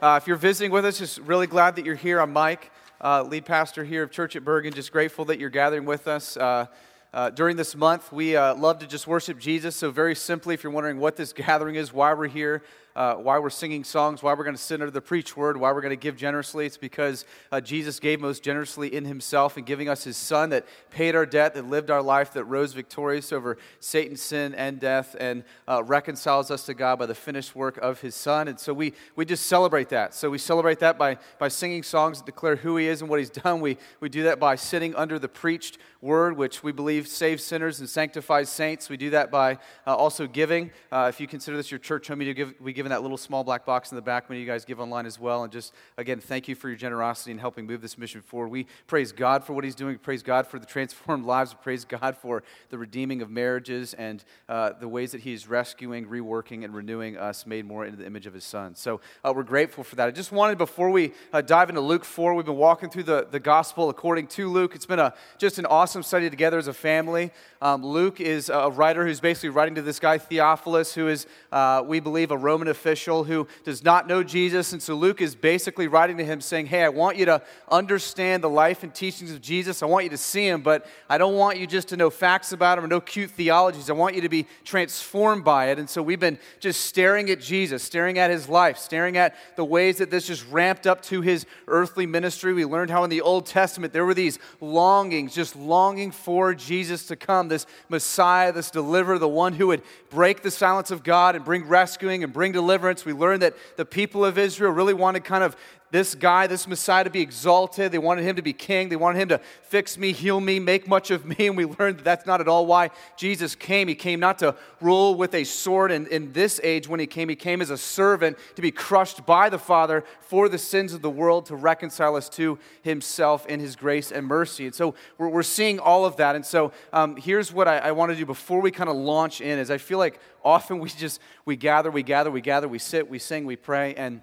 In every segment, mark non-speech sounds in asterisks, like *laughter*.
Uh, if you're visiting with us, just really glad that you're here. I'm Mike, uh, lead pastor here of Church at Bergen. Just grateful that you're gathering with us. Uh, uh, during this month, we uh, love to just worship Jesus. So, very simply, if you're wondering what this *laughs* gathering is, why we're here, uh, why we're singing songs, why we're going to sit under the preach word, why we're going to give generously. It's because uh, Jesus gave most generously in himself and giving us his son that paid our debt, that lived our life, that rose victorious over Satan's sin and death, and uh, reconciles us to God by the finished work of his son. And so we, we just celebrate that. So we celebrate that by, by singing songs that declare who he is and what he's done. We, we do that by sitting under the preached word, which we believe saves sinners and sanctifies saints. We do that by uh, also giving. Uh, if you consider this your church home, you give, we give in that little small black box in the back. Many of you guys give online as well. And just, again, thank you for your generosity in helping move this mission forward. We praise God for what He's doing. We praise God for the transformed *laughs* lives. We praise God for the redeeming of marriages and uh, the ways that He's rescuing, reworking, and renewing us, made more into the image of His Son. So uh, we're grateful for that. I just wanted, before we uh, dive into Luke 4, we've been walking through the, the gospel according to Luke. It's been a, just an awesome study together as a family. Um, Luke is a writer who's basically writing to this guy, Theophilus, who is, uh, we believe, a Roman official who does not know Jesus. And so Luke is basically writing to him saying, Hey, I want you to understand the life and teachings of Jesus. I want you to see him, but I don't want you just to know facts about him or know cute theologies. I want you to be transformed by it. And so we've been just staring at Jesus, staring at his life, staring at the ways that this just ramped up to his earthly ministry. We learned how in the Old Testament there were these longings, just longing for Jesus to come, this Messiah, this deliverer, the one who would break the silence of God and bring rescuing and bring deliverance. We learned that the people of Israel really wanted kind of this guy, this Messiah, to be exalted. They wanted him to be king. They wanted him to fix me, heal me, make much of me. *laughs* And we learned that that's not at all why Jesus came. He came not to rule with a sword. And in this age, when he came, he came as a servant to be crushed by the Father for the sins of the world, to reconcile us to himself in his grace and mercy. And so we're, we're seeing all of that. And so um, here's what I, I want to do before we kind of launch in is I feel like often we just, we gather, we gather, we gather, we sit, we sing, we pray, and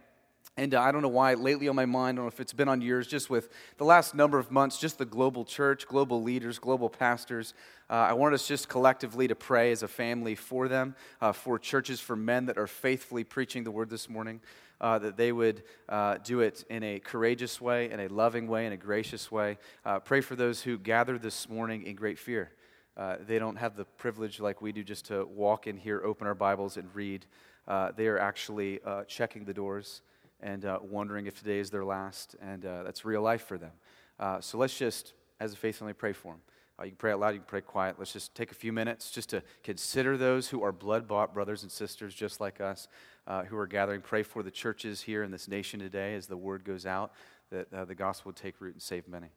and uh, I don't know why, lately on my mind, I don't know if it's been on yours, just with the last number of months, just the global church, global leaders, global pastors. Uh, I want us just collectively to pray as a family for them, uh, for churches, for men that are faithfully preaching the word this morning, uh, that they would uh, do it in a courageous way, in a loving way, in a gracious way. Uh, pray for those who gather this morning in great fear. They don't have the privilege like we do just to walk in here, open our Bibles, and read. They are actually checking the doors and uh, wondering if today is their last, and uh, that's real life for them. Uh, so let's just, as a faith family, pray for them. you can pray out loud, you can pray quiet. Let's just take a few minutes just to consider those who are blood bought brothers and sisters just like us who are gathering. Pray for the churches here in this nation today as the word goes out that the gospel would take root and save many.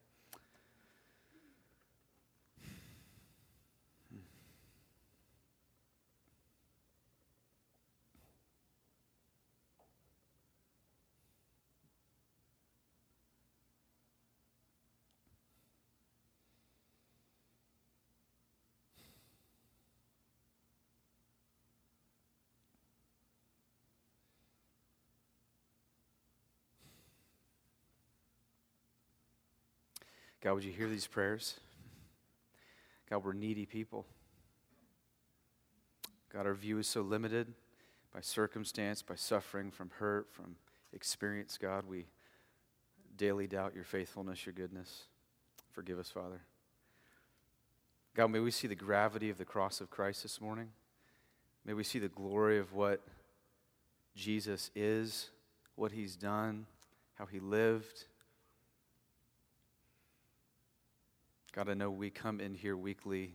God, would you hear these prayers? God, we're needy people. God, our view is so limited by circumstance, by suffering, from hurt, from experience. God, we daily doubt your faithfulness, your goodness. Forgive us, Father. God, may we see the gravity of the cross of Christ this morning. May we see the glory of what Jesus is, what he's done, how he lived God, I know we come in here weekly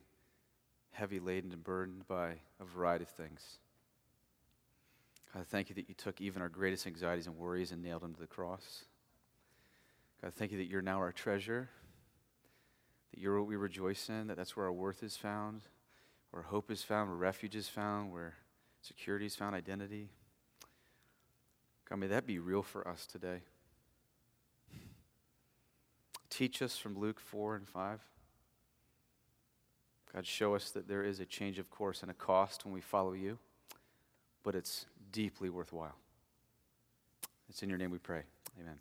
heavy laden and burdened by a variety of things. God, I thank you that you took even our greatest anxieties and worries and nailed them to the cross. God, thank you that you're now our treasure, that you're what we rejoice in, that that's where our worth is found, where hope is found, where refuge is found, where security is found, identity. God, may that be real for us today. Teach us from Luke 4 and 5. God, show us that there is a change of course and a cost when we follow you, but it's deeply worthwhile. It's in your name we pray. Amen.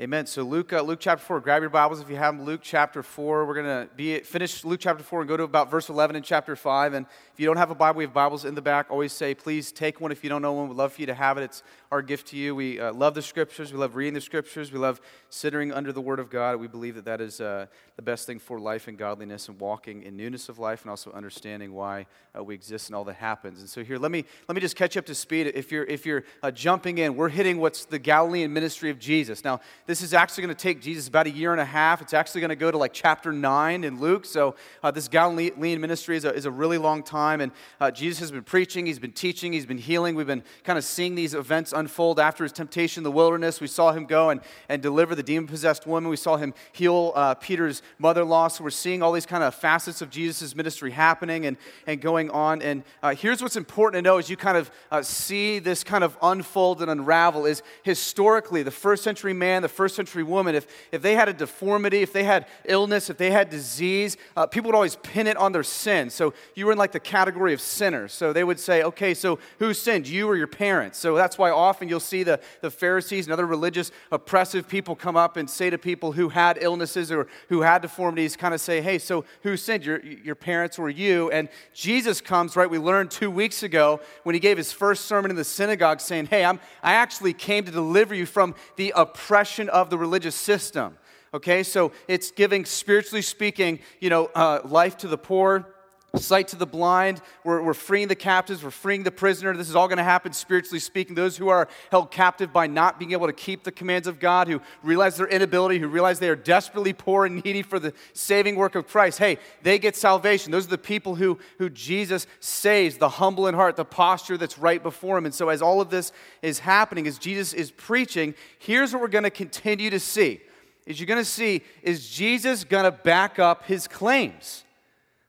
Amen. So Luke, uh, Luke chapter four. Grab your Bibles if you have them. Luke chapter four. We're gonna be finish Luke chapter four and go to about verse eleven in chapter five. And if you don't have a Bible, we have Bibles in the back. Always say, please take one if you don't know one. We'd love for you to have it. It's our gift to you. We uh, love the Scriptures. We love reading the Scriptures. We love sitting under the Word of God. We believe that that is uh, the best thing for life and godliness and walking in newness of life, and also understanding why uh, we exist and all that happens. And so here, let me let me just catch up to speed. If you're if you're uh, jumping in, we're hitting what's the Galilean ministry of Jesus. Now, this is actually going to take Jesus about a year and a half. It's actually going to go to like chapter 9 in Luke. So, uh, this Galilean ministry is a, is a really long time. And uh, Jesus has been preaching, he's been teaching, he's been healing. We've been kind of seeing these events unfold after his temptation in the wilderness. We saw him go and, and deliver the demon possessed woman. We saw him heal uh, Peter's mother in law. So, we're seeing all these kind of facets of Jesus' ministry happening and, and going on. And uh, here's what's important to know as you kind of uh, see this kind of unfold and unravel is historically, the first century man, the first century woman, if, if they had a deformity, if they had illness, if they had disease, uh, people would always pin it on their sin. So you were in like the category of sinners. So they would say, okay, so who sinned, you or your parents? So that's why often you'll see the, the Pharisees and other religious oppressive people come up and say to people who had illnesses or who had deformities, kind of say, hey, so who sinned, your, your parents or you? And Jesus comes, right? We learned two weeks ago when he gave his first sermon in the synagogue saying, hey, I'm, I actually came to deliver you from the oppression of the religious system. Okay, so it's giving, spiritually speaking, you know, uh, life to the poor, sight to the blind. We're, we're freeing the captives. We're freeing the prisoner. This is all going to happen spiritually speaking. Those who are held captive by not being able to keep the commands of God, who realize their inability, who realize they are desperately poor and needy for the saving work of Christ, hey, they get salvation. Those are the people who, who Jesus saves, the humble in heart, the posture that's right before him. And so, as all of this is happening, as Jesus is preaching, here's what we're going to continue to see is you're going to see is Jesus going to back up his claims?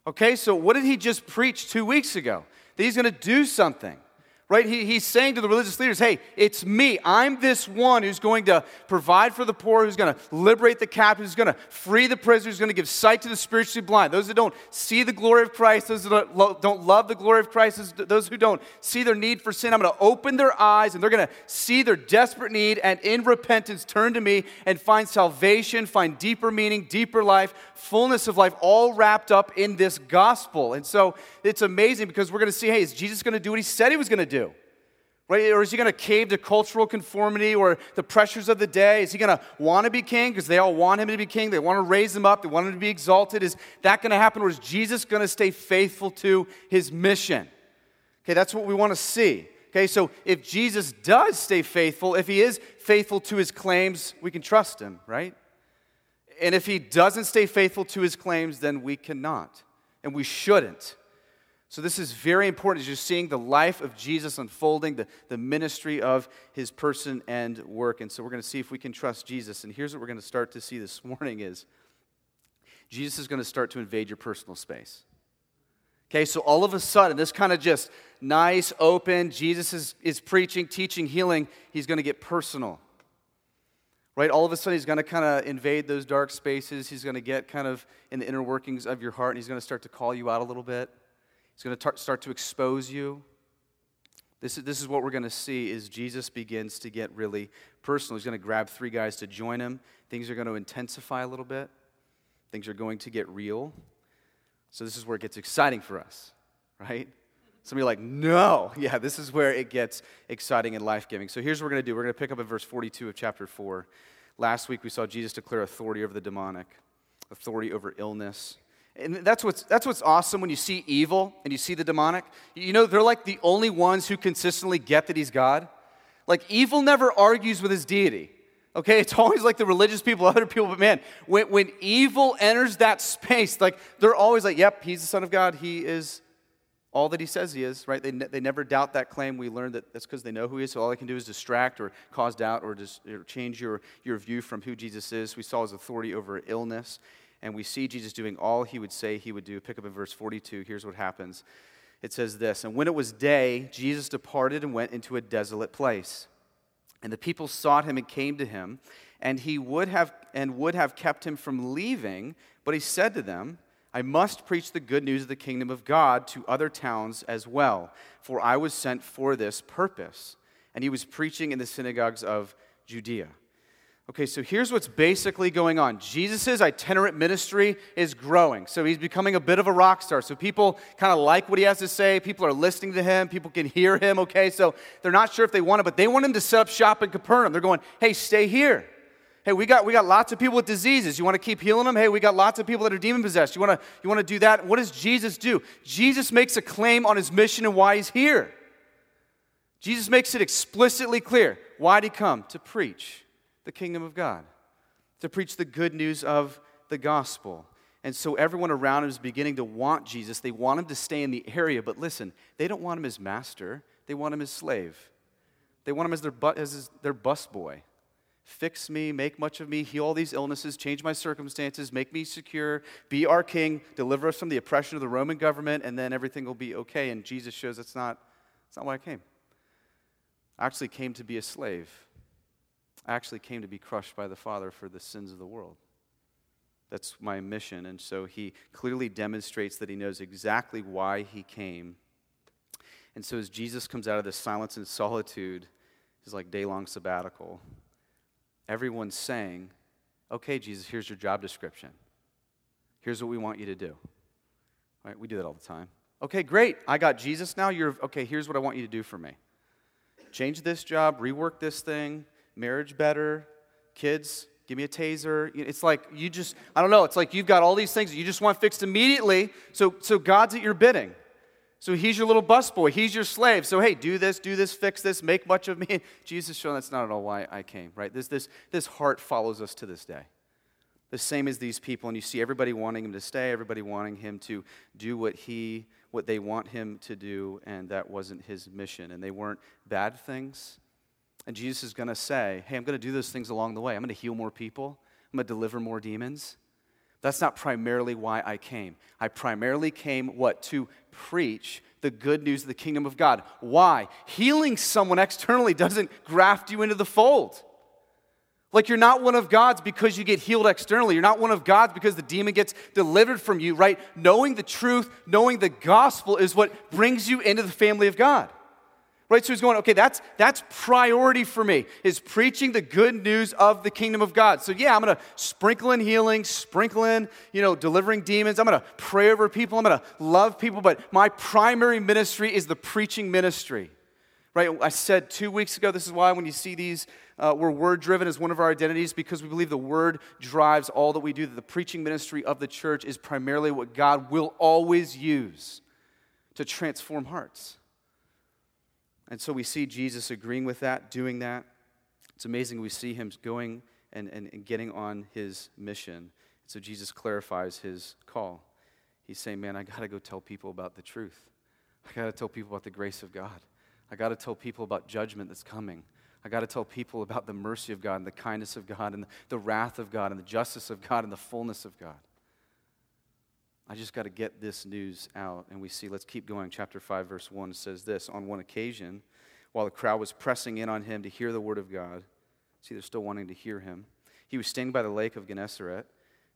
Okay, so what did he just preach two weeks ago? That he's going to do something right? He, he's saying to the religious leaders, hey, it's me. I'm this one who's going to provide for the poor, who's going to liberate the captives, who's going to free the prisoners, who's going to give sight to the spiritually blind. Those that don't see the glory of Christ, those that don't, don't love the glory of Christ, those who don't see their need for sin, I'm going to open their eyes and they're going to see their desperate need and in repentance turn to me and find salvation, find deeper meaning, deeper life, fullness of life, all wrapped up in this gospel. And so it's amazing because we're going to see, hey, is Jesus going to do what he said he was going to do? Right? Or is he going to cave to cultural conformity or the pressures of the day? Is he going to want to be king because they all want him to be king? They want to raise him up, they want him to be exalted. Is that going to happen? Or is Jesus going to stay faithful to his mission? Okay, that's what we want to see. Okay, so if Jesus does stay faithful, if he is faithful to his claims, we can trust him, right? And if he doesn't stay faithful to his claims, then we cannot, and we shouldn't. So, this is very important as you're seeing the life of Jesus unfolding, the, the ministry of his person and work. And so, we're going to see if we can trust Jesus. And here's what we're going to start to see this *laughs* morning is Jesus is going to start to invade your personal space. Okay, so all of a sudden, this kind of just nice, open, Jesus is, is preaching, teaching, healing, he's going to get personal. Right? All of a sudden, he's going to kind of invade those dark spaces. He's going to get kind of in the inner workings of your heart, and he's going to start to call you out a little bit. He's going to start to expose you. This is, this is what we're going to see is Jesus begins to get really personal. He's going to grab three guys to join him. Things are going to intensify a little bit. Things are going to get real. So this is where it gets exciting for us, right? Some of you are like, no. *laughs* Yeah, this is where it gets exciting and life giving. So here's what we're going to do. We're going to pick up at verse 42 of chapter 4. Last week we saw Jesus declare authority over the demonic, authority over illness, and that's what's, that's what's awesome when you see evil and you see the demonic. You know, they're like the only ones who consistently get that he's God. Like, evil never argues with his deity. Okay, it's always like the religious people, *laughs* other people, but man, when, when evil enters that space, like they're always like, yep, he's the Son of God. He is all that he says he is, right? They, ne- they never doubt that claim. We learned that that's because they know who he is, so all they can do is distract or cause doubt or, just, or change your, your view from who Jesus is. We saw his authority over illness and we see Jesus doing all he would say he would do. Pick up in verse 42. Here's what happens it says this And when it was day, Jesus departed and went into a desolate place. And the people sought him and came to him, and he would have and would have kept him from leaving, but he said to them, I must preach the good news of the kingdom of God to other towns as well, for I was sent for this purpose. And he was preaching in the synagogues of Judea. Okay, so here's what's basically going on Jesus' itinerant ministry is growing. So he's becoming a bit of a rock star. So people kind of like what he has to say. People are listening to him. People can hear him, okay? So they're not sure if they want it, but they want him to set up shop in Capernaum. They're going, hey, stay here. Hey, we got, we got lots of people with diseases. You want to keep healing them? Hey, we got lots of people that are demon possessed. You want to, you want to do that? What does Jesus do? Jesus makes a claim on his mission and why he's here. Jesus makes it explicitly clear. Why did he come? To preach the kingdom of God, to preach the good news of the gospel. And so everyone around him is beginning to want Jesus. They want him to stay in the area, but listen, they don't want him as master, they want him as slave. They want him as their, bu- as his, their bus boy. Fix me, make much of me, heal all these illnesses, change my circumstances, make me secure, be our king, deliver us from the oppression of the Roman government, and then everything will be okay. And Jesus shows that's not, that's not why I came. I actually came to be a slave actually came to be crushed by the Father for the sins of the world. That's my mission. And so he clearly demonstrates that he knows exactly why he came. And so as Jesus comes out of this silence and solitude, his like day long sabbatical, everyone's saying, Okay, Jesus, here's your job description. Here's what we want you to do. Right? We do that all the time. Okay, great. I got Jesus now. You're okay, here's what I want you to do for me. Change this job, rework this thing, marriage better, kids, give me a taser. It's like you just, I don't know, it's like you've got all these things you just want fixed immediately. So, so God's at your bidding. So he's your little busboy, he's your slave. So hey, do this, do this, fix this, make much of me. *laughs* Jesus showing that's not at all why I came, right? This, this, this heart follows us to this day. The same as these people, and you see everybody wanting him to stay, everybody wanting him to do what he, what they want him to do, and that wasn't his mission. And they weren't bad things. And Jesus is going to say, Hey, I'm going to do those things along the way. I'm going to heal more people, I'm going to deliver more demons. That's not primarily why I came. I primarily came, what? To preach the good news of the kingdom of God. Why? Healing someone externally doesn't graft you into the fold. Like you're not one of God's because you get healed externally. You're not one of God's because the demon gets delivered from you, right? Knowing the truth, knowing the gospel is what brings you into the family of God. Right? So he's going, okay, that's, that's priority for me, is preaching the good news of the kingdom of God. So yeah, I'm going to sprinkle in healing, sprinkle in, you know, delivering demons. I'm going to pray over people. I'm going to love people. But my primary ministry is the preaching ministry. Right? I said two weeks ago, this is why when you see these, uh, we're word driven as one of our identities because we believe the word drives all that we do, that the preaching ministry of the church is primarily what God will always use to transform hearts. And so we see Jesus agreeing with that, doing that. It's amazing we see him going and, and, and getting on his mission. So Jesus clarifies his call. He's saying, Man, I got to go tell people about the truth. I got to tell people about the grace of God. I got to tell people about judgment that's coming. I got to tell people about the mercy of God and the kindness of God and the, the wrath of God and the justice of God and the fullness of God. I just got to get this news out. And we see, let's keep going. Chapter 5, verse 1 says this On one occasion, while the crowd was pressing in on him to hear the word of God, see, they're still wanting to hear him. He was standing by the lake of Gennesaret,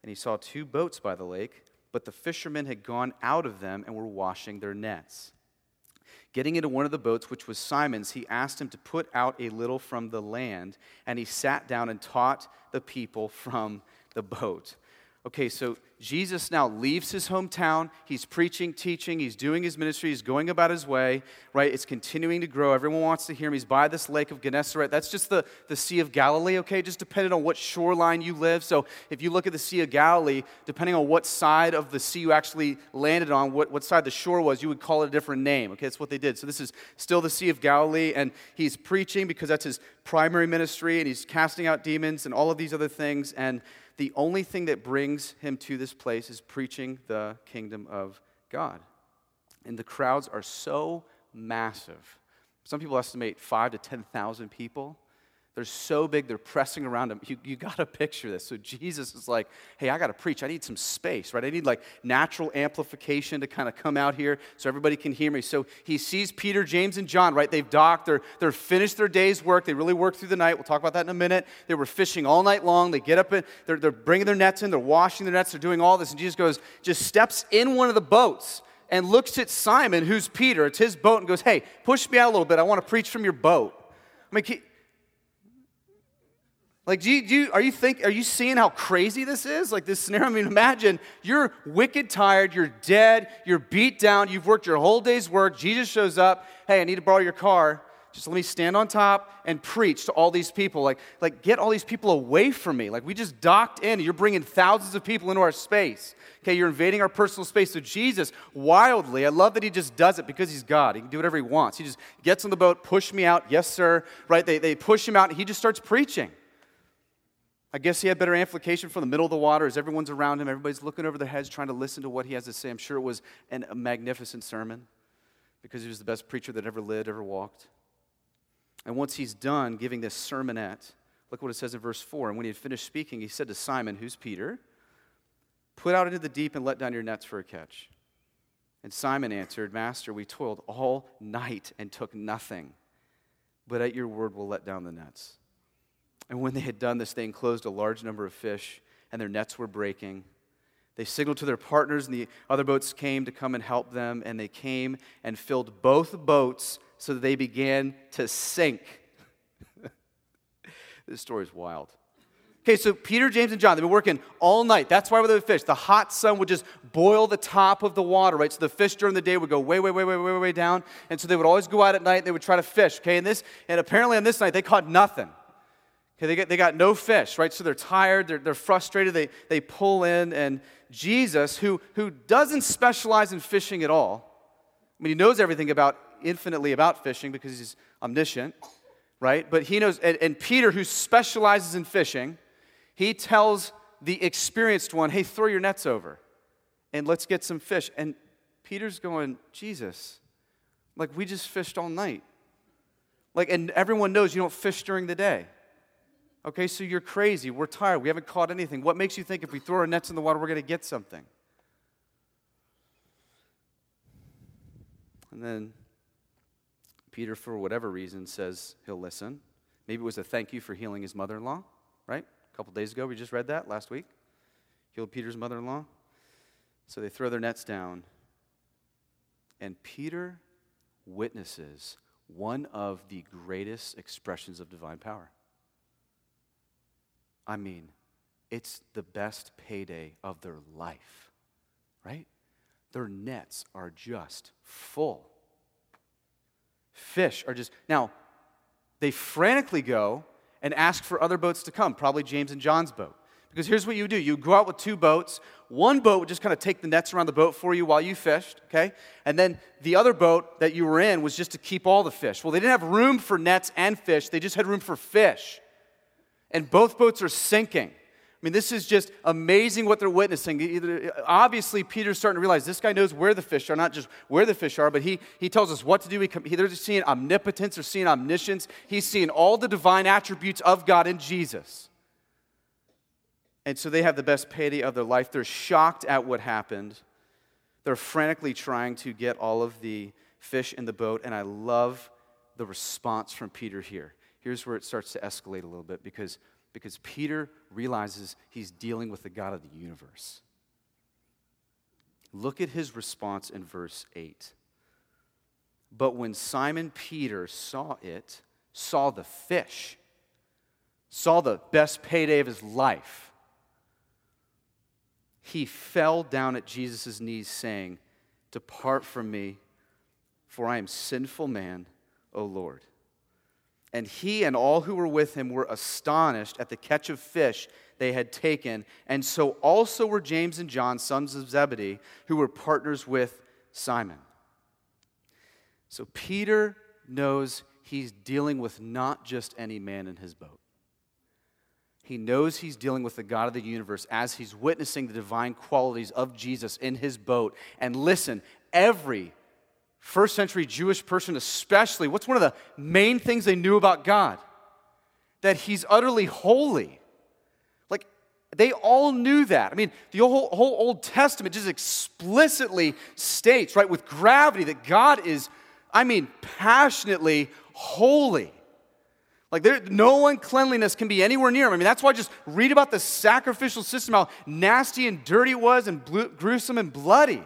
and he saw two boats by the lake, but the fishermen had gone out of them and were washing their nets. Getting into one of the boats, which was Simon's, he asked him to put out a little from the land, and he sat down and taught the people from the boat. Okay, so Jesus now leaves his hometown. He's preaching, teaching, he's doing his ministry, he's going about his way, right? It's continuing to grow. Everyone wants to hear him. He's by this lake of Gennesaret. That's just the, the Sea of Galilee, okay? Just depending on what shoreline you live. So if you look at the Sea of Galilee, depending on what side of the sea you actually landed on, what, what side the shore was, you would call it a different name, okay? That's what they did. So this is still the Sea of Galilee, and he's preaching because that's his primary ministry, and he's casting out demons and all of these other things. And the only thing that brings him to this place is preaching the kingdom of God. And the crowds are so massive. Some people estimate five to 10,000 people. They're so big, they're pressing around him. You, you got to picture this. So Jesus is like, hey, I got to preach. I need some space, right? I need like natural amplification to kind of come out here so everybody can hear me. So he sees Peter, James, and John, right? They've docked, they're, they're finished their day's work. They really worked through the night. We'll talk about that in a minute. They were fishing all night long. They get up, and they're, they're bringing their nets in, they're washing their nets, they're doing all this. And Jesus goes, just steps in one of the boats and looks at Simon, who's Peter. It's his boat, and goes, hey, push me out a little bit. I want to preach from your boat. I mean, Like, do you, do you, are you think, are you seeing how crazy this is? Like this scenario. I mean, imagine you're wicked tired, you're dead, you're beat down, you've worked your whole day's work. Jesus shows up. Hey, I need to borrow your car. Just let me stand on top and preach to all these people. Like, like get all these people away from me. Like we just docked in. You're bringing thousands of people into our space. Okay, you're invading our personal space. So Jesus, wildly, I love that he just does it because he's God. He can do whatever he wants. He just gets on the boat, push me out. Yes, sir. Right? They, they push him out, and he just starts preaching. I guess he had better amplification from the middle of the water as everyone's around him. Everybody's looking over their heads trying to listen to what he has to say. I'm sure it was an, a magnificent sermon because he was the best preacher that ever lived, ever walked. And once he's done giving this sermonette, look what it says in verse 4. And when he had finished speaking, he said to Simon, who's Peter, Put out into the deep and let down your nets for a catch. And Simon answered, Master, we toiled all night and took nothing, but at your word we'll let down the nets. And when they had done this, they enclosed a large number of fish, and their nets were breaking. They signaled to their partners, and the other boats came to come and help them, and they came and filled both boats so that they began to sink. *laughs* this story is wild. Okay, so Peter, James, and John, they've been working all night. That's why they would fish. The hot sun would just boil the top of the water, right? So the fish during the day would go way, way, way, way, way, way down. And so they would always go out at night, they would try to fish, okay? And this, and apparently on this night, they caught nothing. Okay, they, get, they got no fish, right? So they're tired, they're, they're frustrated, they, they pull in, and Jesus, who, who doesn't specialize in fishing at all, I mean, he knows everything about, infinitely about fishing because he's omniscient, right? But he knows, and, and Peter, who specializes in fishing, he tells the experienced one, hey, throw your nets over and let's get some fish. And Peter's going, Jesus, like we just fished all night. Like, and everyone knows you don't fish during the day. Okay, so you're crazy. We're tired. We haven't caught anything. What makes you think if we throw our nets in the water, we're going to get something? And then Peter, for whatever reason, says he'll listen. Maybe it was a thank you for healing his mother in law, right? A couple days ago, we just read that last week. Healed Peter's mother in law. So they throw their nets down. And Peter witnesses one of the greatest expressions of divine power. I mean, it's the best payday of their life, right? Their nets are just full. Fish are just, now, they frantically go and ask for other boats to come, probably James and John's boat. Because here's what you do you go out with two boats. One boat would just kind of take the nets around the boat for you while you fished, okay? And then the other boat that you were in was just to keep all the fish. Well, they didn't have room for nets and fish, they just had room for fish and both boats are sinking. I mean, this is just amazing what they're witnessing. Obviously, Peter's starting to realize this guy knows where the fish are, not just where the fish are, but he, he tells us what to do. He, they're seeing omnipotence, they're seeing omniscience. He's seeing all the divine attributes of God in Jesus. And so they have the best payday of their life. They're shocked at what happened. They're frantically trying to get all of the fish in the boat, and I love the response from Peter here here's where it starts to escalate a little bit because, because Peter realizes he's dealing with the God of the universe. Look at his response in verse 8. But when Simon Peter saw it, saw the fish, saw the best payday of his life, he fell down at Jesus' knees, saying, Depart from me, for I am sinful man, O Lord. And he and all who were with him were astonished at the catch of fish they had taken. And so also were James and John, sons of Zebedee, who were partners with Simon. So Peter knows he's dealing with not just any man in his boat. He knows he's dealing with the God of the universe as he's witnessing the divine qualities of Jesus in his boat. And listen, every first century Jewish person, especially, what's one of the main things they knew about God? That He's utterly holy. Like, they all knew that. I mean, the whole, whole Old Testament just explicitly states, right, with gravity, that God is, I mean, passionately holy. Like there, no uncleanliness can be anywhere near him. I mean, that's why I just read about the sacrificial system, how nasty and dirty it was, and gruesome and bloody.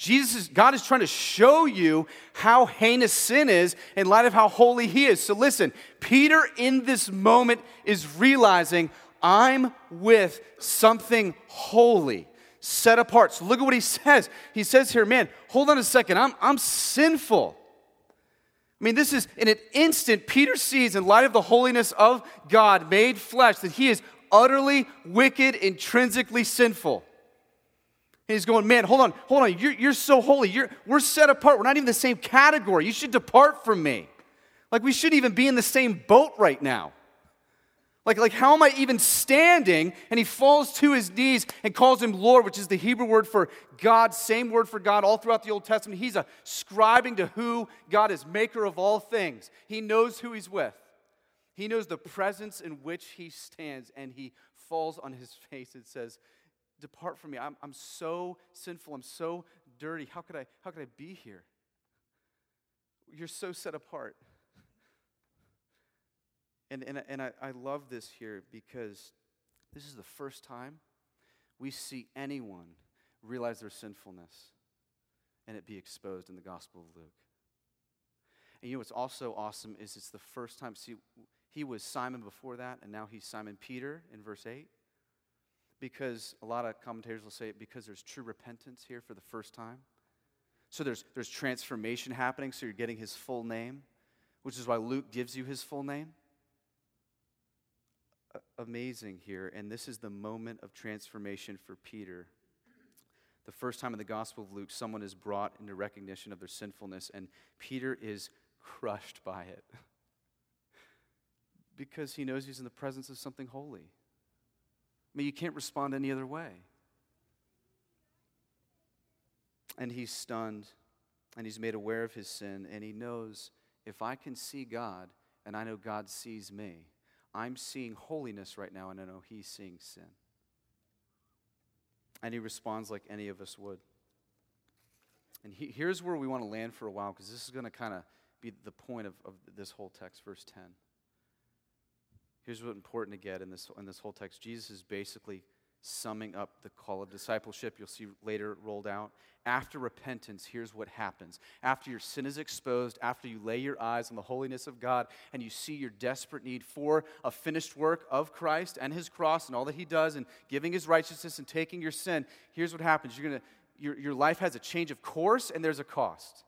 Jesus God is trying to show you how heinous sin is in light of how holy he is. So listen, Peter in this moment is realizing I'm with something holy, set apart. So look at what he *laughs* says. He says here, man, hold on a second, I'm, I'm sinful. I mean, this is in an instant, Peter sees, in light of the holiness of God made flesh, that he is utterly wicked, intrinsically sinful. He's going, man, hold on, hold on. You're, you're so holy. You're, we're set apart. We're not even the same category. You should depart from me. Like we shouldn't even be in the same boat right now. Like, like, how am I even standing? And he falls to his knees and calls him Lord, which is the Hebrew word for God, same word for God all throughout the Old Testament. He's ascribing to who God is, maker of all things. He knows who he's with, he knows the presence in which he stands, and he falls on his face and says, Depart from me. I'm, I'm so sinful. I'm so dirty. How could, I, how could I be here? You're so set apart. And, and, and I, I love this here because this is the first time we see anyone realize their sinfulness and it be exposed in the Gospel of Luke. And you know what's also awesome is it's the first time. See, he was Simon before that, and now he's Simon Peter in verse 8 because a lot of commentators will say it because there's true repentance here for the first time. So there's, there's transformation happening, so you're getting his full name, which is why Luke gives you his full name. amazing here, and this is the moment of transformation for Peter. The first time in the Gospel of Luke, someone is brought into recognition of their sinfulness, and Peter is crushed by it *laughs* because he knows he's in the presence of something holy. I mean, you can't respond any other way. And he's stunned and he's made aware of his sin and he knows if I can see God and I know God sees me, I'm seeing holiness right now and I know he's seeing sin. And he responds like any of us would. And he, here's where we want to land for a while because this is going to kind of be the point of, of this whole text, verse 10. Here's what's important to get in this, in this whole text Jesus is basically summing up the call of discipleship you'll see later rolled out. After repentance, here's what happens. After your sin is exposed, after you lay your eyes on the holiness of God and you see your desperate need for a finished work of Christ and his cross and all that he does and giving his righteousness and taking your sin, here's what happens. You're gonna, your, your life has a change of course and there's a cost.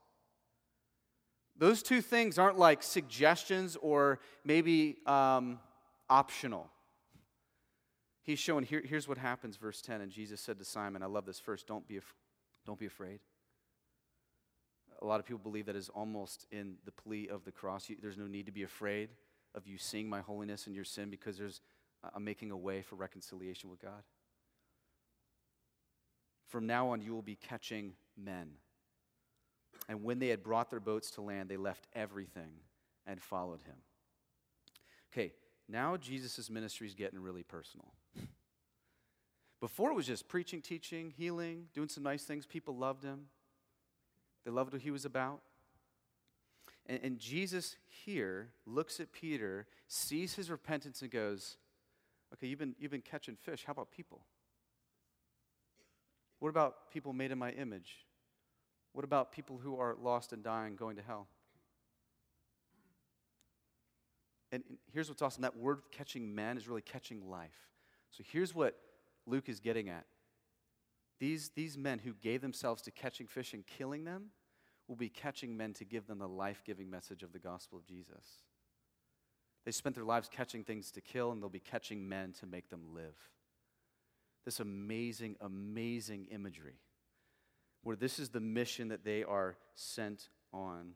Those two things aren't like suggestions or maybe. Um, optional. He's showing here, here's what happens, verse 10. And Jesus said to Simon, I love this first, don't be, af- don't be afraid. A lot of people believe that is almost in the plea of the cross. You, there's no need to be afraid of you seeing my holiness and your sin because there's, I'm making a way for reconciliation with God. From now on, you will be catching men. And when they had brought their boats to land, they left everything and followed him. Okay, now Jesus' ministry is getting really personal. Before it was just preaching, teaching, healing, doing some nice things. People loved him, they loved what he was about. And, and Jesus here looks at Peter, sees his repentance, and goes, Okay, you've been, you've been catching fish. How about people? What about people made in my image? What about people who are lost and dying, going to hell? And here's what's awesome that word catching men is really catching life. So here's what Luke is getting at. These, these men who gave themselves to catching fish and killing them will be catching men to give them the life giving message of the gospel of Jesus. They spent their lives catching things to kill, and they'll be catching men to make them live. This amazing, amazing imagery where this is the mission that they are sent on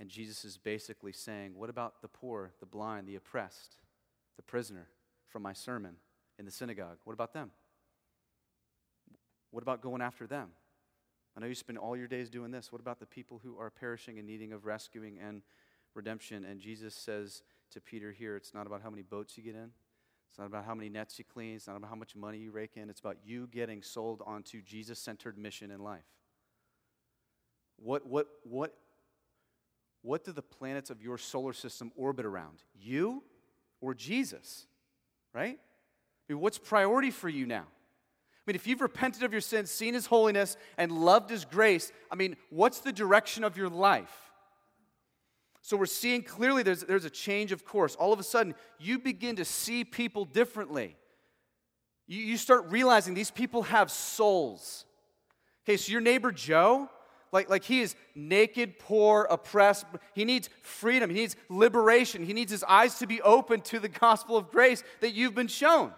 and Jesus is basically saying, What about the poor, the blind, the oppressed, the prisoner from my sermon in the synagogue? What about them? What about going after them? I know you spend all your days doing this. What about the people who are perishing and needing of rescuing and redemption? And Jesus says to Peter here, it's not about how many boats you get in. It's not about how many nets you clean. It's not about how much money you rake in. It's about you getting sold onto Jesus centered mission in life. What, what, what what do the planets of your solar system orbit around? You or Jesus? Right? I mean, what's priority for you now? I mean, if you've repented of your sins, seen his holiness, and loved his grace, I mean, what's the direction of your life? So we're seeing clearly there's, there's a change of course. All of a sudden, you begin to see people differently. You, you start realizing these people have souls. Okay, so your neighbor Joe, like, like he is naked, poor, oppressed. He needs freedom. He needs liberation. He needs his eyes to be open to the gospel of grace that you've been shown.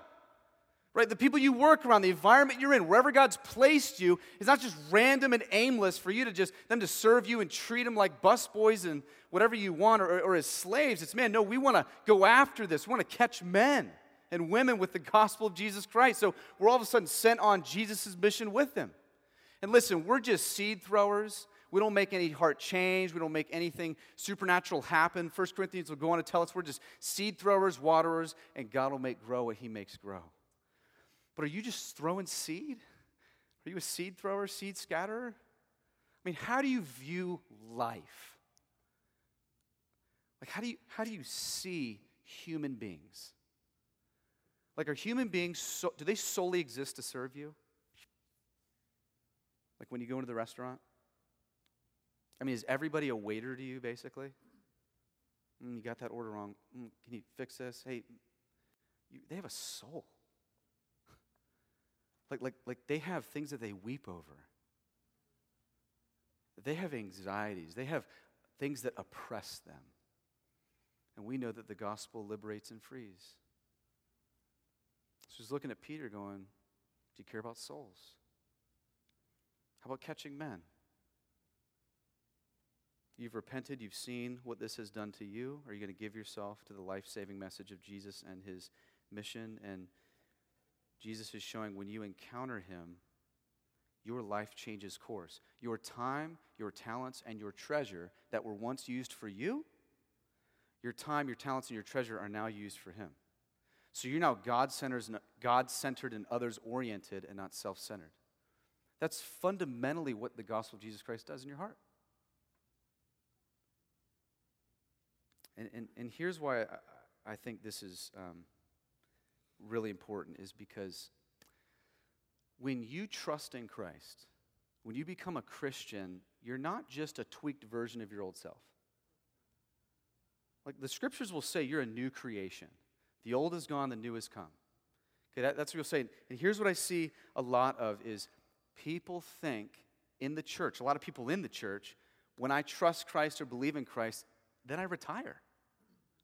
Right? The people you work around, the environment you're in, wherever God's placed you, is not just random and aimless for you to just them to serve you and treat them like busboys and whatever you want or, or as slaves. It's man, no, we want to go after this. We want to catch men and women with the gospel of Jesus Christ. So we're all of a sudden sent on Jesus' mission with them. And listen, we're just seed throwers. We don't make any heart change. We don't make anything supernatural happen. First Corinthians will go on to tell us we're just seed throwers, waterers, and God will make grow what He makes grow. But are you just throwing seed? Are you a seed thrower, seed scatterer? I mean, how do you view life? Like, how do you, how do you see human beings? Like, are human beings, so, do they solely exist to serve you? Like when you go into the restaurant? I mean, is everybody a waiter to you, basically? Mm, you got that order wrong. Mm, can you fix this? Hey, you, they have a soul. *laughs* like, like, like they have things that they weep over. They have anxieties. They have things that oppress them. And we know that the gospel liberates and frees. So he's looking at Peter going, Do you care about souls? How about catching men? You've repented, you've seen what this has done to you. Are you going to give yourself to the life saving message of Jesus and his mission? And Jesus is showing when you encounter him, your life changes course. Your time, your talents, and your treasure that were once used for you, your time, your talents, and your treasure are now used for him. So you're now God centered and others oriented and not self centered. That's fundamentally what the gospel of Jesus Christ does in your heart. And, and, and here's why I, I think this is um, really important is because when you trust in Christ, when you become a Christian, you're not just a tweaked version of your old self. Like the scriptures will say you're a new creation. The old is gone, the new has come. Okay, that, that's what you'll say. And here's what I see a lot of is people think in the church, a lot of people in the church, when I trust Christ or believe in Christ, then I retire.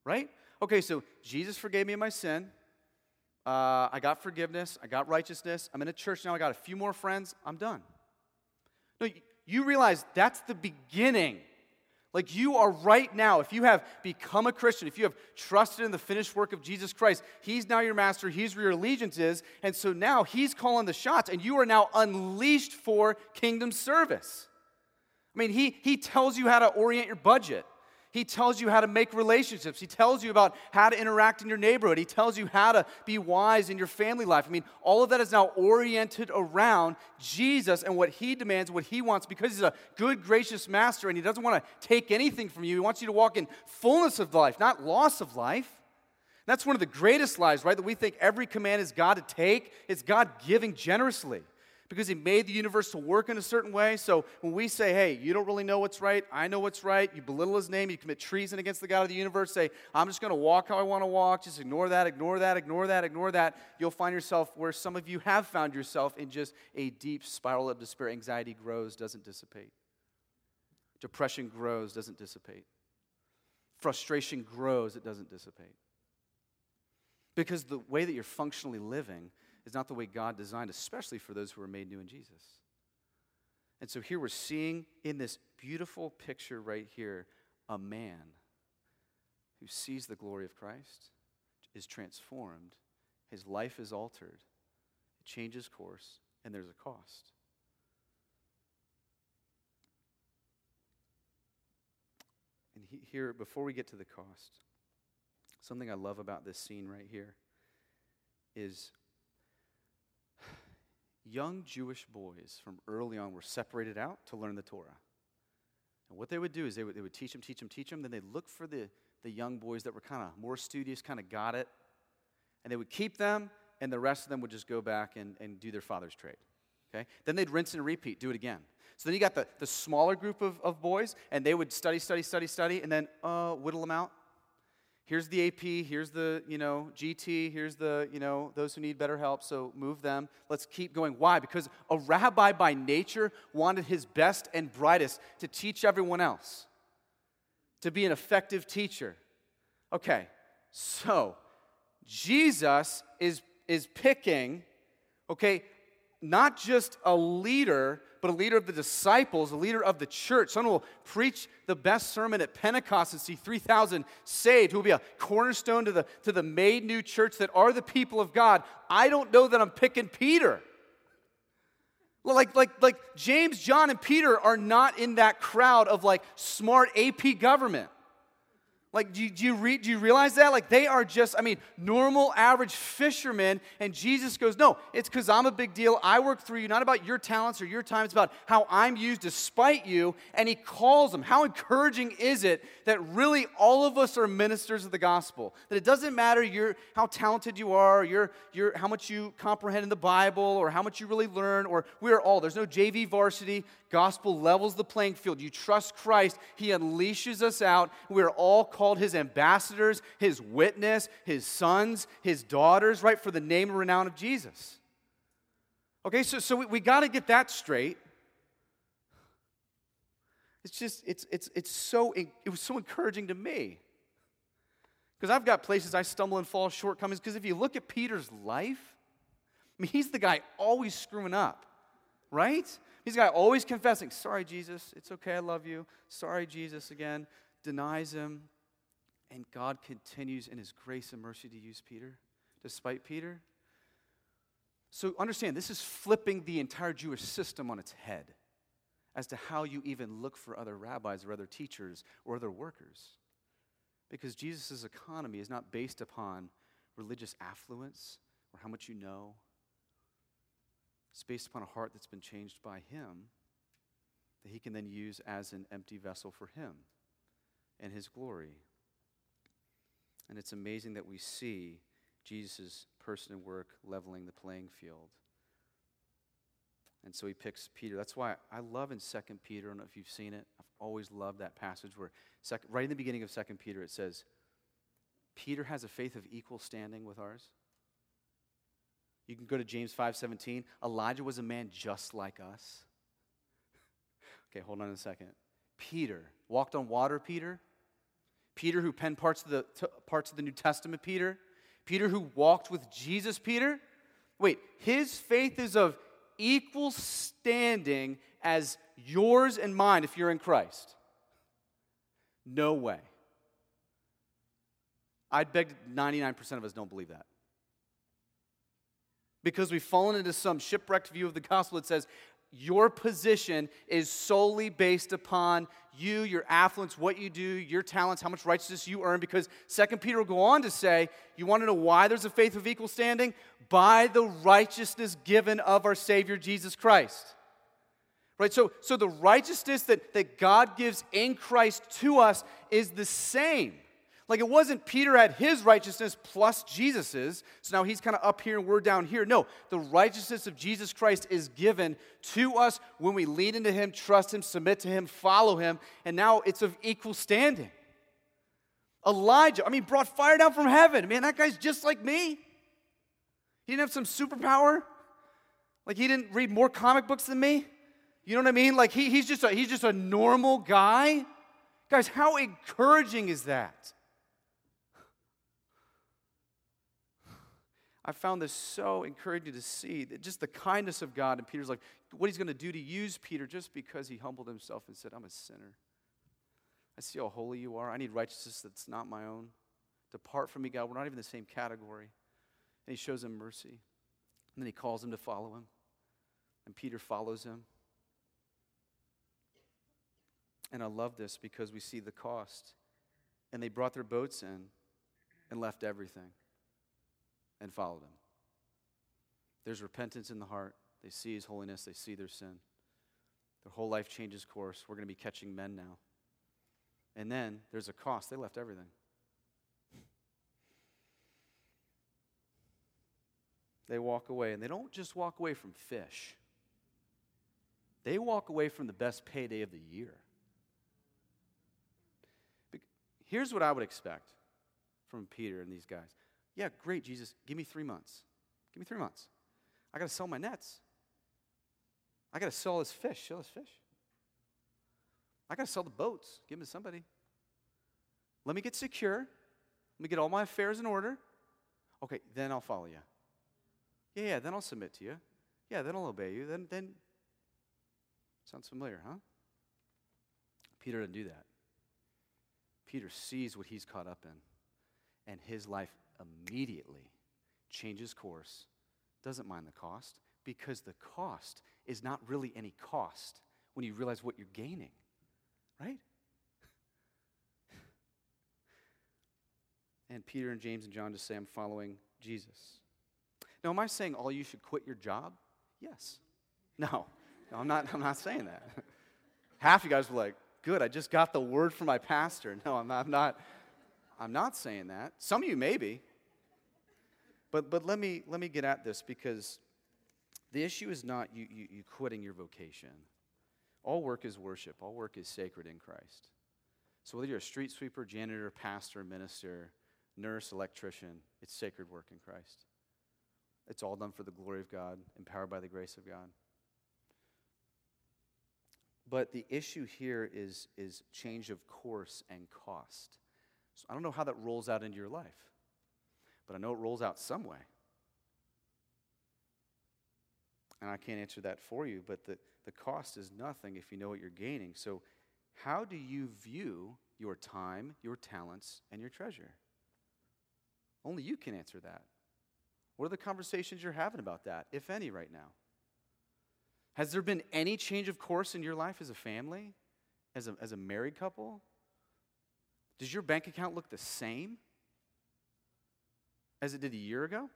Right? Okay, so Jesus forgave me of my sin. Uh, I got forgiveness. I got righteousness. I'm in a church now. I got a few more friends. I'm done. No, you realize that's the beginning like you are right now, if you have become a Christian, if you have trusted in the finished work of Jesus Christ, He's now your master, He's where your allegiance is. And so now He's calling the shots, and you are now unleashed for kingdom service. I mean, He, he tells you how to orient your budget. He tells you how to make relationships. He tells you about how to interact in your neighborhood. He tells you how to be wise in your family life. I mean, all of that is now oriented around Jesus and what He demands, what He wants, because He's a good, gracious master and He doesn't want to take anything from you. He wants you to walk in fullness of life, not loss of life. That's one of the greatest lies, right? That we think every command is God to take, it's God giving generously because He made the universe to work in a certain way. So when we say, hey, you don't really know what's right, I know what's right, you belittle His name, you commit treason against the God of the universe, say, I'm just going to walk how I want to walk, just ignore that, ignore that, ignore that, ignore that, you'll find yourself where some of you have found yourself in just a deep spiral of despair. Anxiety grows, doesn't dissipate. Depression grows, doesn't dissipate. Frustration grows, it doesn't dissipate. Because the way that you're functionally living is not the way God designed, especially for those who are made new in Jesus. And so here we're seeing in this beautiful picture right here a man who sees the glory of Christ, is transformed, his life is altered, it changes course, and there's a cost. And he, here, before we get to the cost, something I love about this scene right here is young Jewish boys from early on were separated out to learn the Torah. And what they would do is they would, they would teach them, teach them, teach them. Then they'd look for the, the young boys that were kind of more studious, kind of got it. And they would keep them, and the rest of them would just go back and, and do their father's trade. Okay? Then they'd rinse and repeat, do it again. So then you got the, the smaller group of, of boys, and they would study, study, study, study, and then uh, whittle them out. Here's the AP, here's the, you know, GT, here's the, you know, those who need better help, so move them. Let's keep going. Why? Because a rabbi by nature wanted his best and brightest to teach everyone else, to be an effective teacher. Okay, so Jesus is, is picking, okay, not just a leader, but a leader of the disciples, a leader of the church. Someone will preach the best sermon at Pentecost and see 3,000 saved, who will be a cornerstone to the, to the made new church that are the people of God. I don't know that I'm picking Peter. Like, like, like James, John, and Peter are not in that crowd of like smart AP government. Like, do you, do, you do you realize that? Like, they are just, I mean, normal, average fishermen. And Jesus goes, No, it's because I'm a big deal. I work through you, not about your talents or your time. It's about how I'm used despite you. And he calls them. How encouraging is it that really all of us are ministers of the gospel? That it doesn't matter your, how talented you are, your, your, how much you comprehend in the Bible, or how much you really learn, or we are all. There's no JV varsity. Gospel levels the playing field. You trust Christ, He unleashes us out. We're all called His ambassadors, His witness, His sons, His daughters, right, for the name and renown of Jesus. Okay, so, so we, we got to get that straight. It's just, it's, it's, it's so, it was so encouraging to me. Because I've got places I stumble and fall shortcomings. Because if you look at Peter's life, I mean, he's the guy always screwing up, right? He's got always confessing, Sorry, Jesus, it's okay, I love you. Sorry, Jesus, again. Denies him. And God continues in his grace and mercy to use Peter, despite Peter. So understand, this is flipping the entire Jewish system on its head as to how you even look for other rabbis or other teachers or other workers. Because Jesus' economy is not based upon religious affluence or how much you know it's based upon a heart that's been changed by Him that He can then use as an empty vessel for Him and His glory. And it's amazing that we see Jesus' person and work leveling the playing field. And so he picks Peter. That's why I love in 2 Peter, I don't know if you've seen it. I've always loved that passage where, second, right in the beginning of 2 Peter, it says, Peter has a faith of equal standing with ours. You can go to James 5:17. Elijah was a man just like us. okay, hold on a second. Peter walked on water, Peter. Peter who penned parts of the parts of the New Testament, Peter. Peter who walked with Jesus, Peter. Wait, his faith is of equal standing as yours and mine if you're in Christ. No way. I'd beg 99% of us don't believe that because we've fallen into some shipwrecked view of the gospel that says your position is solely based upon you, your affluence, what you do, your talents, how much righteousness you earn. Because Second Peter will go on to say, you want to know why there's a faith of equal standing? By the righteousness given of our Savior Jesus Christ. Right? So, so the righteousness that, that God gives in Christ to us is the same. Like it wasn't Peter had his righteousness plus Jesus's, so now he's kind of up here and we're down here. No, the righteousness of Jesus Christ is given to us when we lean into him, trust him, submit to him, follow him, and now it's of equal standing. Elijah, I mean, brought fire down from heaven. Man, that guy's just like me. He didn't have some superpower. Like he didn't read more comic books than me. You know what I mean? Like he, he's just a, he's just a normal guy. Guys, how encouraging is that? I found this so encouraging to see that just the kindness of God. And Peter's like, what he's going to do to use Peter just because he humbled himself and said, I'm a sinner. I see how holy you are. I need righteousness that's not my own. Depart from me, God. We're not even the same category. And he shows him mercy. And then he calls him to follow him. And Peter follows him. And I love this because we see the cost. And they brought their boats in and left everything and followed him. There's repentance in the heart. They see his holiness, they see their sin. Their whole life changes course. We're going to be catching men now. And then there's a cost. They left everything. they walk away. And they don't just walk away from fish, they walk away from the best payday of the year. Here's what I would expect from Peter and these guys. Yeah, great, Jesus. Give me three months. Give me three months. I got to sell my nets. I got to sell this fish. Sell this fish. I got to sell the boats. Give them to somebody. Let me get secure. Let me get all my affairs in order. Okay, then I'll follow you. Yeah, yeah, then I'll submit to you. Yeah, then I'll obey you. Then, then, sounds familiar, huh? Peter didn't do that. Peter sees what he's caught up in, and his life immediately changes course, doesn't mind the cost, because the cost is not really any cost when you realize what you're gaining, right? And Peter and James and John just say, I'm following Jesus. Now, am I saying all you should quit your job? Yes. No, no I'm, not, I'm not saying that. *laughs* Half you guys were like, good, I just got the word from my pastor. No, I'm not, I'm not, I'm not saying that. Some of you maybe. But, but let, me, let me get at this because the issue is not you, you, you quitting your vocation. All work is worship, all work is sacred in Christ. So whether you're a street sweeper, janitor, pastor, minister, nurse, electrician, it's sacred work in Christ. It's all done for the glory of God, empowered by the grace of God. But the issue here is, is change of course and cost. So I don't know how that rolls out into your life, but I know it rolls out some way. And I can't answer that for you, but the, the cost is nothing if you know what you're gaining. So, how do you view your time, your talents, and your treasure? Only you can answer that. What are the conversations you're having about that, if any, right now? Has there been any change of course in your life as a family, as a, as a married couple? Does your bank account look the same as it did a year ago?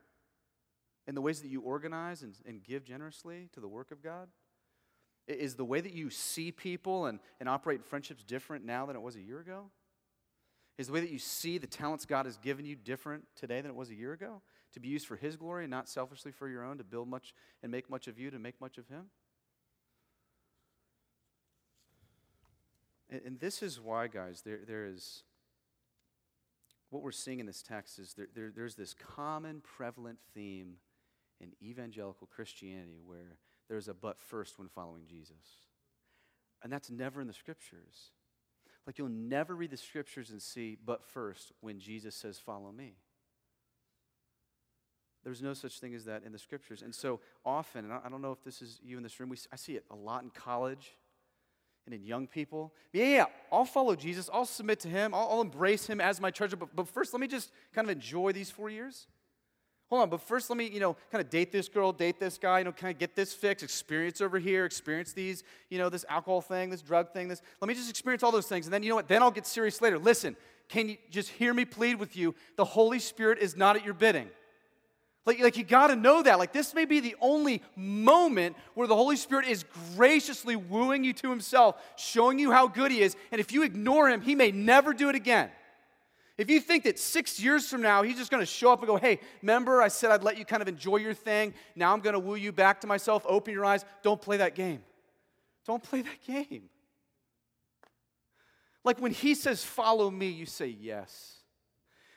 In the ways that you organize and, and give generously to the work of God? Is the way that you see people and, and operate in friendships different now than it was a year ago? Is the way that you see the talents God has given you different today than it was a year ago? To be used for His glory and not selfishly for your own, to build much and make much of you, to make much of Him? And, and this is why, guys, there, there is what we're seeing in this text is there, there, there's this common prevalent theme in evangelical Christianity where there's a but first when following Jesus. And that's never in the scriptures. Like you'll never read the scriptures and see but first when Jesus says, Follow me. There's no such thing as that in the scriptures. And so often, and I don't know if this is you in this room, we, I see it a lot in college and in young people. Yeah, yeah, I'll follow Jesus. I'll submit to him. I'll, I'll embrace him as my treasure. But, but first, let me just kind of enjoy these four years. Hold on, but first let me, you know, kind of date this girl, date this guy, you know, kind of get this fix, experience over here, experience these, you know, this alcohol thing, this drug thing, this. Let me just experience all those things. And then, you know what? Then I'll get serious later. Listen, can you just hear me plead with you? The Holy Spirit is not at your bidding. Like, like you got to know that. Like, this may be the only moment where the Holy Spirit is graciously wooing you to Himself, showing you how good He is. And if you ignore Him, He may never do it again. If you think that six years from now, He's just going to show up and go, hey, remember I said I'd let you kind of enjoy your thing. Now I'm going to woo you back to myself. Open your eyes. Don't play that game. Don't play that game. Like when He says, follow me, you say yes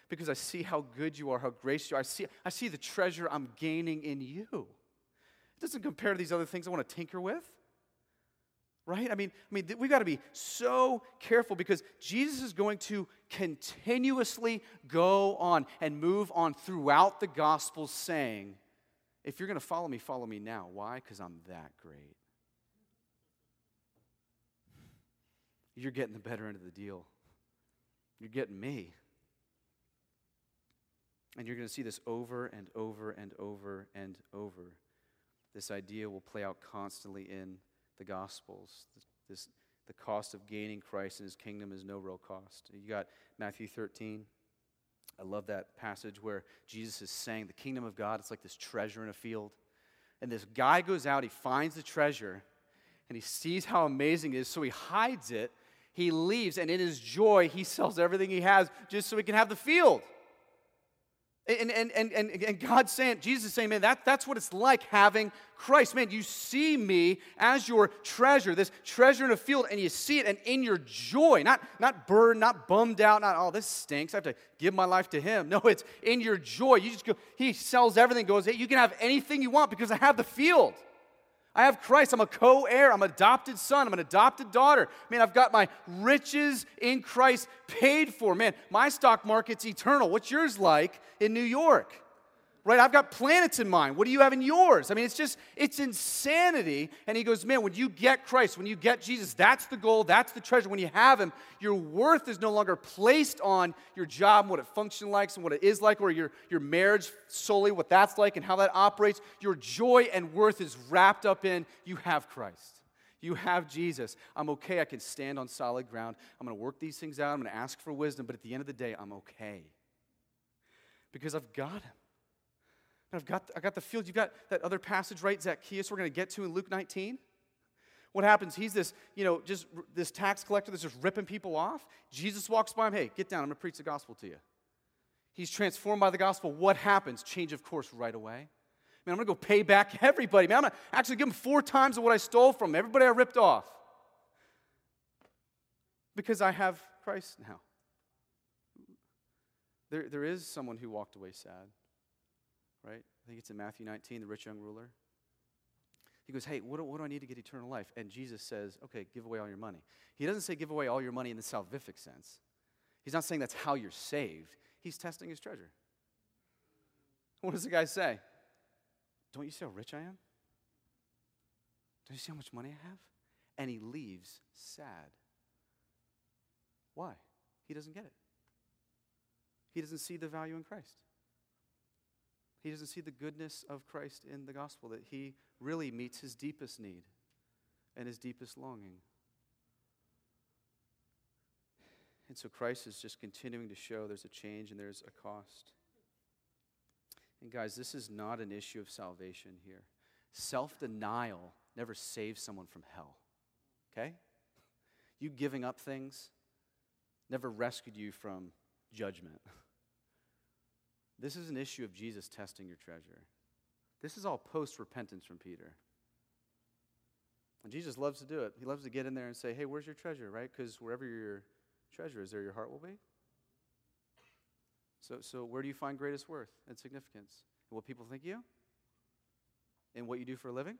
because I see how good you are, how gracious you are. I see, I see the treasure I'm gaining in you. It doesn't compare to these other things I want to tinker with. Right? I mean, I mean, we've got to be so careful because Jesus is going to continuously go on and move on throughout the gospel saying, if you're going to follow me, follow me now. Why? Because I'm that great. You're getting the better end of the deal. You're getting me. And you're going to see this over and over and over and over. This idea will play out constantly in the Gospels. This, the cost of gaining Christ and his kingdom is no real cost. You got Matthew 13. I love that passage where Jesus is saying the kingdom of God, it's like this treasure in a field. And this guy goes out, he finds the treasure, and he sees how amazing it is, so he hides it. He leaves, and in his joy, he sells everything he has just so he can have the field. And, and, and, and, and God's saying, Jesus saying, man, that, that's what it's like having Christ. Man, you see me as your treasure, this treasure in a field, and you see it, and in your joy, not, not burdened, not bummed out, not, oh, this stinks, I have to give my life to him. No, it's in your joy. You just go, he sells everything, goes, hey, you can have anything you want because I have the field. I have Christ. I'm a co heir. I'm an adopted son. I'm an adopted daughter. Man, I've got my riches in Christ paid for. Man, my stock market's eternal. What's yours like in New York? Right? I've got planets in mind. What do you have in yours? I mean, it's just, it's insanity. And he goes, man, when you get Christ, when you get Jesus, that's the goal, that's the treasure. When you have him, your worth is no longer placed on your job and what it functions like and what it is like, or your, your marriage solely, what that's like and how that operates. Your joy and worth is wrapped up in you have Christ. You have Jesus. I'm okay. I can stand on solid ground. I'm going to work these things out. I'm going to ask for wisdom, but at the end of the day, I'm okay because I've got him. I've got, I got the field. You've got that other passage, right? Zacchaeus, we're going to get to in Luke 19. What happens? He's this, you know, just this tax collector that's just ripping people off. Jesus walks by him. Hey, get down. I'm going to preach the gospel to you. He's transformed by the gospel. What happens? Change of course right away. Man, I'm going to go pay back *laughs* everybody. Man, I'm going to actually give them four times of what I stole from everybody I ripped off. Because I have Christ now. There, there is someone who walked away sad right? I think it's in Matthew 19, the rich young ruler. He goes, Hey, what do, what do I need to get eternal life? And Jesus says, Okay, give away all your money. He doesn't say give away all your money in the salvific sense. He's not saying that's how you're saved. He's testing his treasure. What does the guy say? Don't you see how rich I am? Don't you see how much money I have? And he leaves sad. Why? He doesn't get it. He doesn't see the value in Christ. He doesn't see the goodness of Christ in the gospel, that he really meets his deepest need and his deepest longing. And so Christ is just continuing to show there's a change and there's a cost. And guys, this is not an issue of salvation here. Self denial never saves someone from hell. Okay? You giving up things never rescued you from judgment. *laughs* This is an issue of Jesus testing your treasure. This is all post repentance from Peter. And Jesus loves to do it. He loves to get in there and say, hey, where's your treasure, right? Because wherever your treasure is, there your heart will be. So, so where do you find greatest worth and significance? What people think you? In what you do for a living?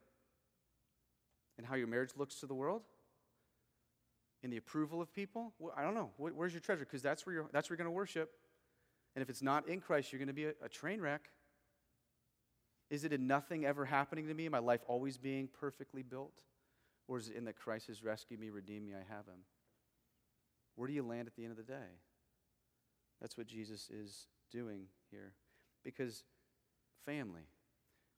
In how your marriage looks to the world? In the approval of people? Well, I don't know. Where's your treasure? Because that's where you're, that's where you're going to worship. And if it's not in Christ, you're going to be a, a train wreck. Is it in nothing ever happening to me, my life always being perfectly built? Or is it in that Christ has rescued me, redeemed me, I have him? Where do you land at the end of the day? That's what Jesus is doing here. Because, family,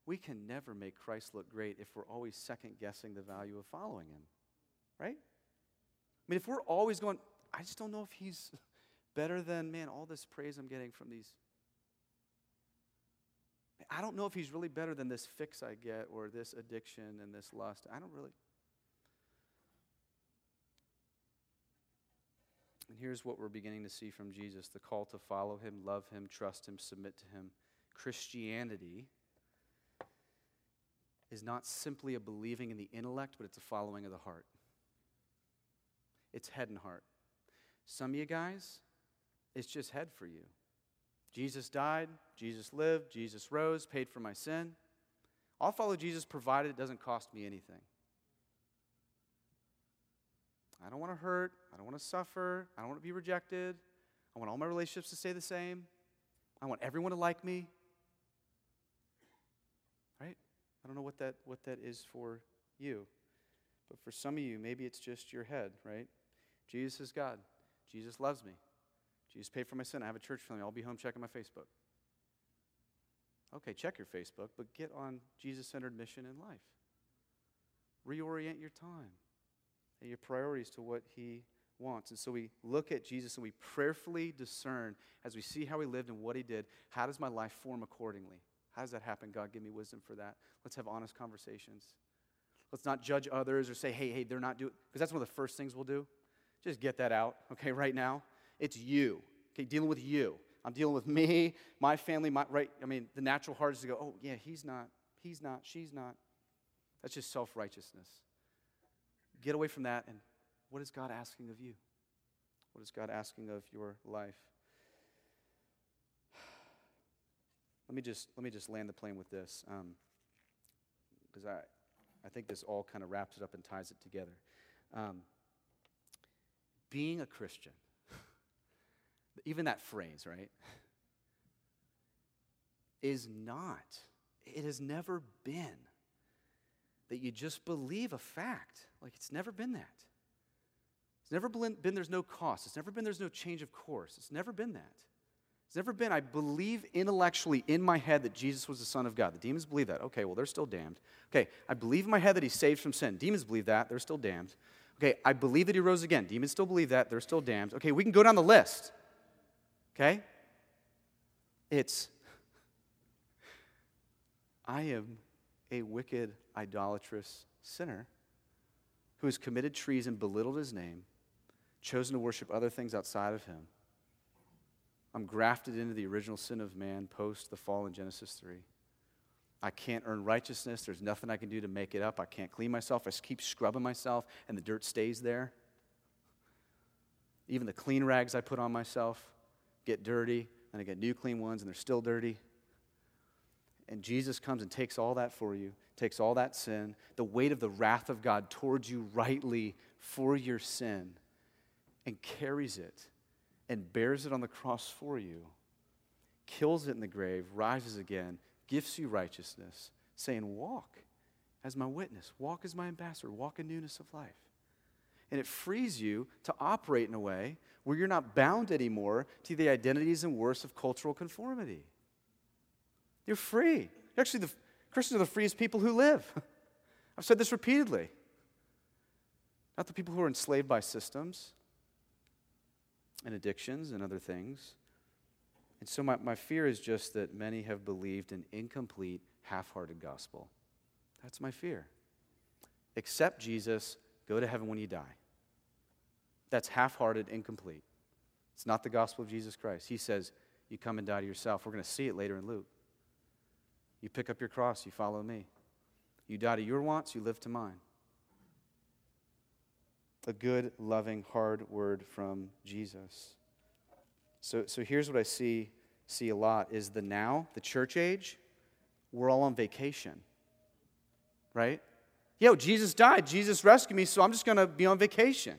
we can never make Christ look great if we're always second guessing the value of following him, right? I mean, if we're always going, I just don't know if he's better than, man, all this praise I'm getting from these. I don't know if he's really better than this fix I get or this addiction and this lust. I don't really. And here's what we're beginning to see from Jesus the call to follow him, love him, trust him, submit to him. Christianity is not simply a believing in the intellect, but it's a following of the heart. It's head and heart. Some of you guys, it's just head for you. Jesus died, Jesus lived, Jesus rose, paid for my sin. I'll follow Jesus provided it doesn't cost me anything. I don't want to hurt. I don't want to suffer. I don't want to be rejected. I want all my relationships to stay the same. I want everyone to like me. Right? I don't know what that, what that is for you. But for some of you, maybe it's just your head, right? Jesus is God. Jesus loves me. Jesus paid for my sin. I have a church family. I'll be home checking my Facebook. Okay, check your Facebook, but get on Jesus centered mission in life. Reorient your time and your priorities to what He wants. And so we look at Jesus and we prayerfully discern as we see how He lived and what He did, how does my life form accordingly? How does that happen? God, give me wisdom for that. Let's have honest conversations. Let's not judge others or say, hey, hey, they're not doing, because that's one of the first things we'll do. Just get that out, okay, right now. It's you, okay, dealing with you. I'm dealing with me, my family, my right. I mean, the natural heart is to go, oh, yeah, he's not, he's not, she's not. That's just self righteousness. Get away from that. And what is God asking of you? What is God asking of your life? Let me just, let me just land the plane with this, because um, I, I think this all kind of wraps it up and ties it together. Um, being a Christian, even that phrase, right, is not, it has never been that you just believe a fact. Like, it's never been that. It's never been, there's no cost. It's never been there's no change of course. It's never been that. It's never been, I believe intellectually in my head that Jesus was the Son of God. The demons believe that. Okay, well, they're still damned. Okay, I believe in my head that he's saved from sin. Demons believe that. They're still damned. Okay, I believe that he rose again. Demons still believe that. They're still damned. Okay, we can go down the list. Okay? It's, *laughs* I am a wicked, idolatrous sinner who has committed treason, belittled his name, chosen to worship other things outside of him I'm grafted into the original sin of man post the fall in Genesis 3. I can't earn righteousness. There's nothing I can do to make it up. I can't clean myself. I keep scrubbing myself, and the dirt stays there. Even the clean rags I put on myself get dirty, and I get new clean ones, and they're still dirty. And Jesus comes and takes all that for you, takes all that sin, the weight of the wrath of God towards you rightly for your sin, and carries it and bears it on the cross for you, kills it in the grave, rises again, gifts you righteousness, saying, Walk as my witness, walk as my ambassador, walk in newness of life. And it frees you to operate in a way where you're not bound anymore to the identities and worths of cultural conformity. You're free. Actually, the Christians are the freest people who live. *laughs* I've said this repeatedly. Not the people who are enslaved by systems, and addictions and other things. And so, my, my fear is just that many have believed an incomplete, half hearted gospel. That's my fear. Accept Jesus, go to heaven when you die. That's half hearted, incomplete. It's not the gospel of Jesus Christ. He says, You come and die to yourself. We're going to see it later in Luke. You pick up your cross, you follow me. You die to your wants, you live to mine a good, loving, hard word from Jesus. So, so here's what I see, see a lot is the now, the church age, we're all on vacation. Right? Yo, Jesus died, Jesus rescued me, so I'm just gonna be on vacation.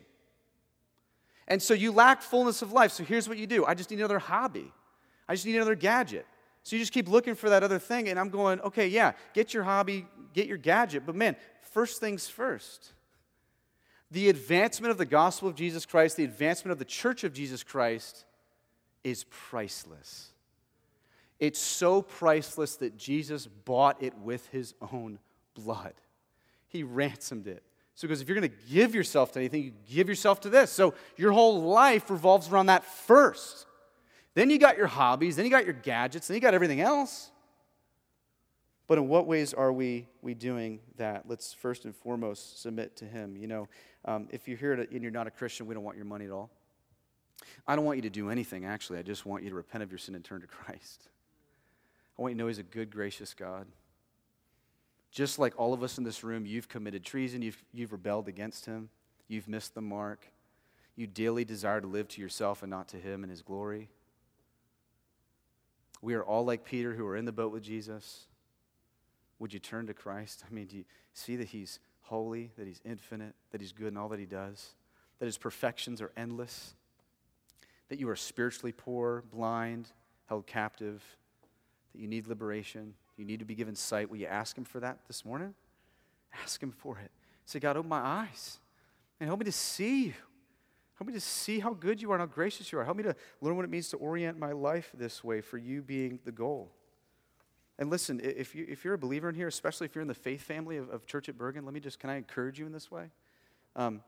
And so you lack fullness of life. So here's what you do I just need another hobby, I just need another gadget. So you just keep looking for that other thing, and I'm going, okay, yeah, get your hobby, get your gadget, but man, first things first. The advancement of the gospel of Jesus Christ, the advancement of the church of Jesus Christ, is priceless. It's so priceless that Jesus bought it with his own blood. He ransomed it. So, because if you're going to give yourself to anything, you give yourself to this. So, your whole life revolves around that first. Then you got your hobbies, then you got your gadgets, then you got everything else. But in what ways are we, we doing that? Let's first and foremost submit to Him. You know, um, if you're here and you're not a Christian, we don't want your money at all. I don't want you to do anything, actually. I just want you to repent of your sin and turn to Christ. I want you to know He's a good, gracious God. Just like all of us in this room, you've committed treason, you've, you've rebelled against Him, you've missed the mark. You daily desire to live to yourself and not to Him and His glory. We are all like Peter who are in the boat with Jesus. Would you turn to Christ? I mean, do you see that He's holy, that He's infinite, that He's good in all that He does, that His perfections are endless, that you are spiritually poor, blind, held captive, that you need liberation, you need to be given sight? Will you ask Him for that this morning? Ask Him for it. Say, God, open my eyes and help me to see you. Help me to see how good you are and how gracious you are. Help me to learn what it means to orient my life this way for you being the goal. And listen, if, you, if you're a believer in here, especially if you're in the faith family of, of Church at Bergen, let me just, can I encourage you in this way? Um,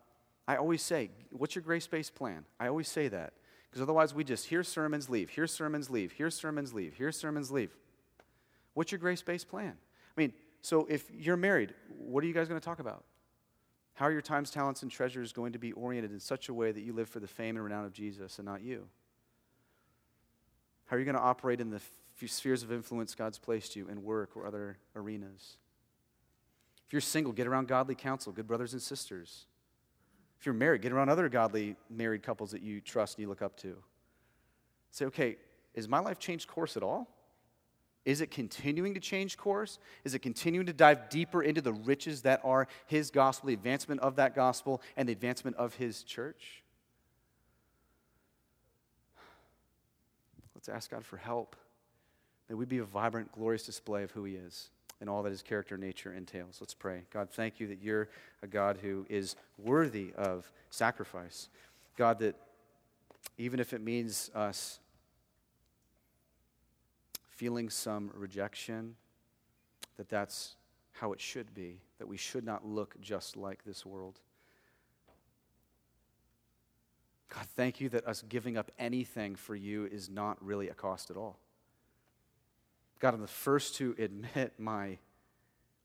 I always say, what's your grace based plan? I always say that. Because otherwise, we just hear sermons, leave, hear sermons, leave, hear sermons, leave, hear sermons, leave. What's your grace based plan? I mean, so if you're married, what are you guys going to talk about? How are your times, talents, and treasures going to be oriented in such a way that you live for the fame and renown of Jesus and not you? How are you going to operate in the spheres of influence God's placed you in work or other arenas? If you're single, get around godly counsel, good brothers and sisters. If you're married, get around other godly married couples that you trust and you look up to. Say, okay, is my life changed course at all? Is it continuing to change course? Is it continuing to dive deeper into the riches that are His gospel, the advancement of that gospel, and the advancement of His church? Let's ask God for help. May we be a vibrant, glorious display of who He is and all that His character and nature entails. Let's pray. God, thank you that you're a God who is worthy of sacrifice. God, that even if it means us feeling some rejection, that that's how it should be, that we should not look just like this world. God, thank you that us giving up anything for you is not really a cost at all. God, I'm the first to admit my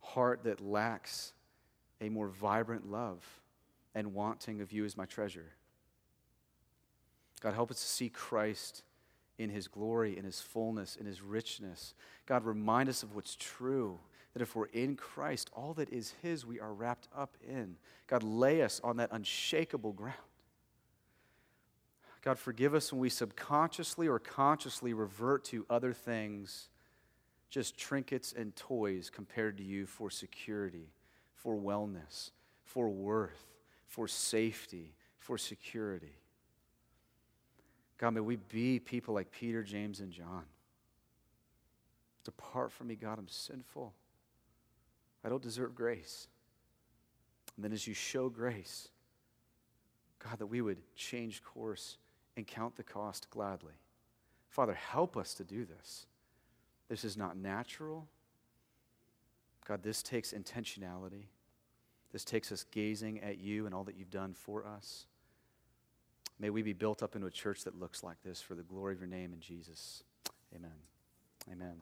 heart that lacks a more vibrant love and wanting of you as my treasure. God, help us to see Christ in his glory, in his fullness, in his richness. God, remind us of what's true. That if we're in Christ, all that is his, we are wrapped up in. God, lay us on that unshakable ground. God, forgive us when we subconsciously or consciously revert to other things, just trinkets and toys compared to you for security, for wellness, for worth, for safety, for security. God, may we be people like Peter, James, and John. Depart from me, God, I'm sinful. I don't deserve grace. And then as you show grace, God, that we would change course and count the cost gladly. Father, help us to do this. This is not natural. God, this takes intentionality. This takes us gazing at you and all that you've done for us. May we be built up into a church that looks like this for the glory of your name in Jesus. Amen. Amen.